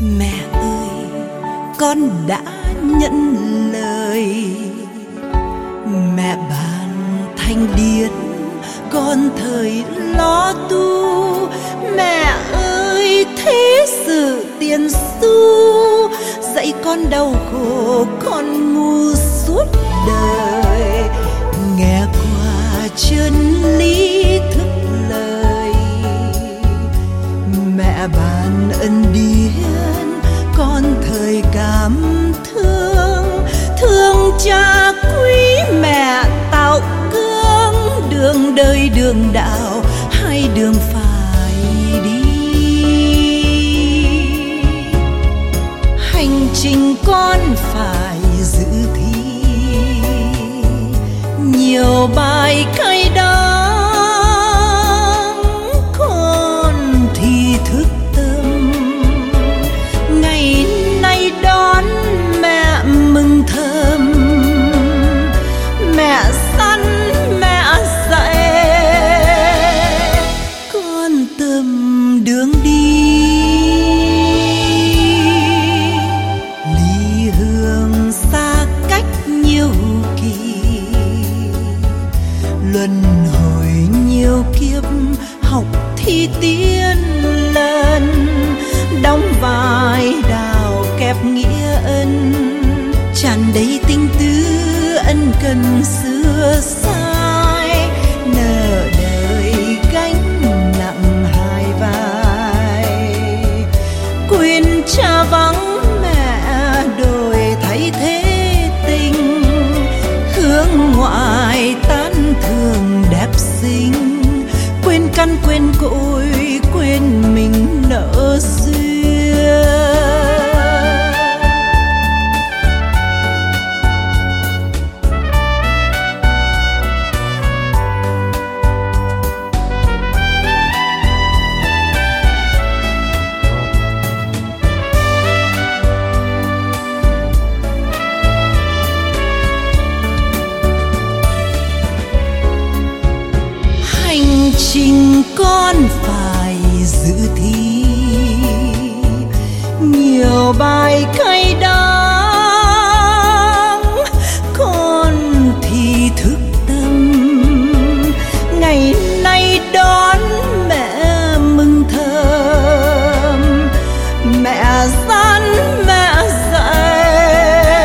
mẹ ơi, con đã nhận lời. Mẹ bàn thanh điên, con thời lo tu. Mẹ ơi, thế sự tiền xu. Dạy con đau khổ, con ngu suốt đời. Nghe qua chân lý cha quý mẹ tạo cương đường đời đường đạo, hai đường phải đi. Hành trình con phải giữ thi, nhiều bài ca đi tiên lần, đóng vai đào kẹp nghĩa ân, tràn đầy tình tứ ân cần xưa xa. Con phải giữ thi. Nhiều bài cay đắng, con thì thức tâm. Ngày nay đón mẹ mừng thơm mẹ gian mẹ dạy.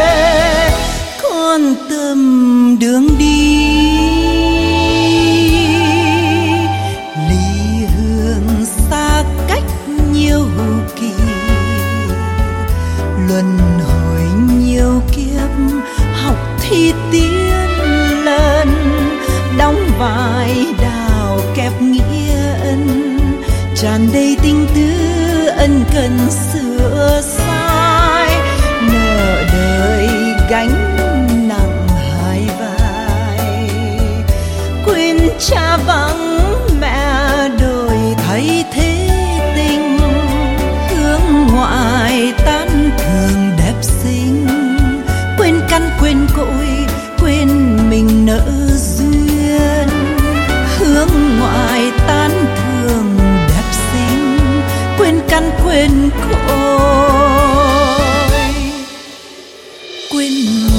Con tâm đường đi luân hồi nhiều kiếp, học thi tiến lần, đóng vai đào kẹp nghĩa ân, tràn đầy tình tứ ân cần sửa chắn quên cội quên mình nỡ duyên. Hướng ngoại tan thường đẹp xinh, quên căn quên cội quên mình.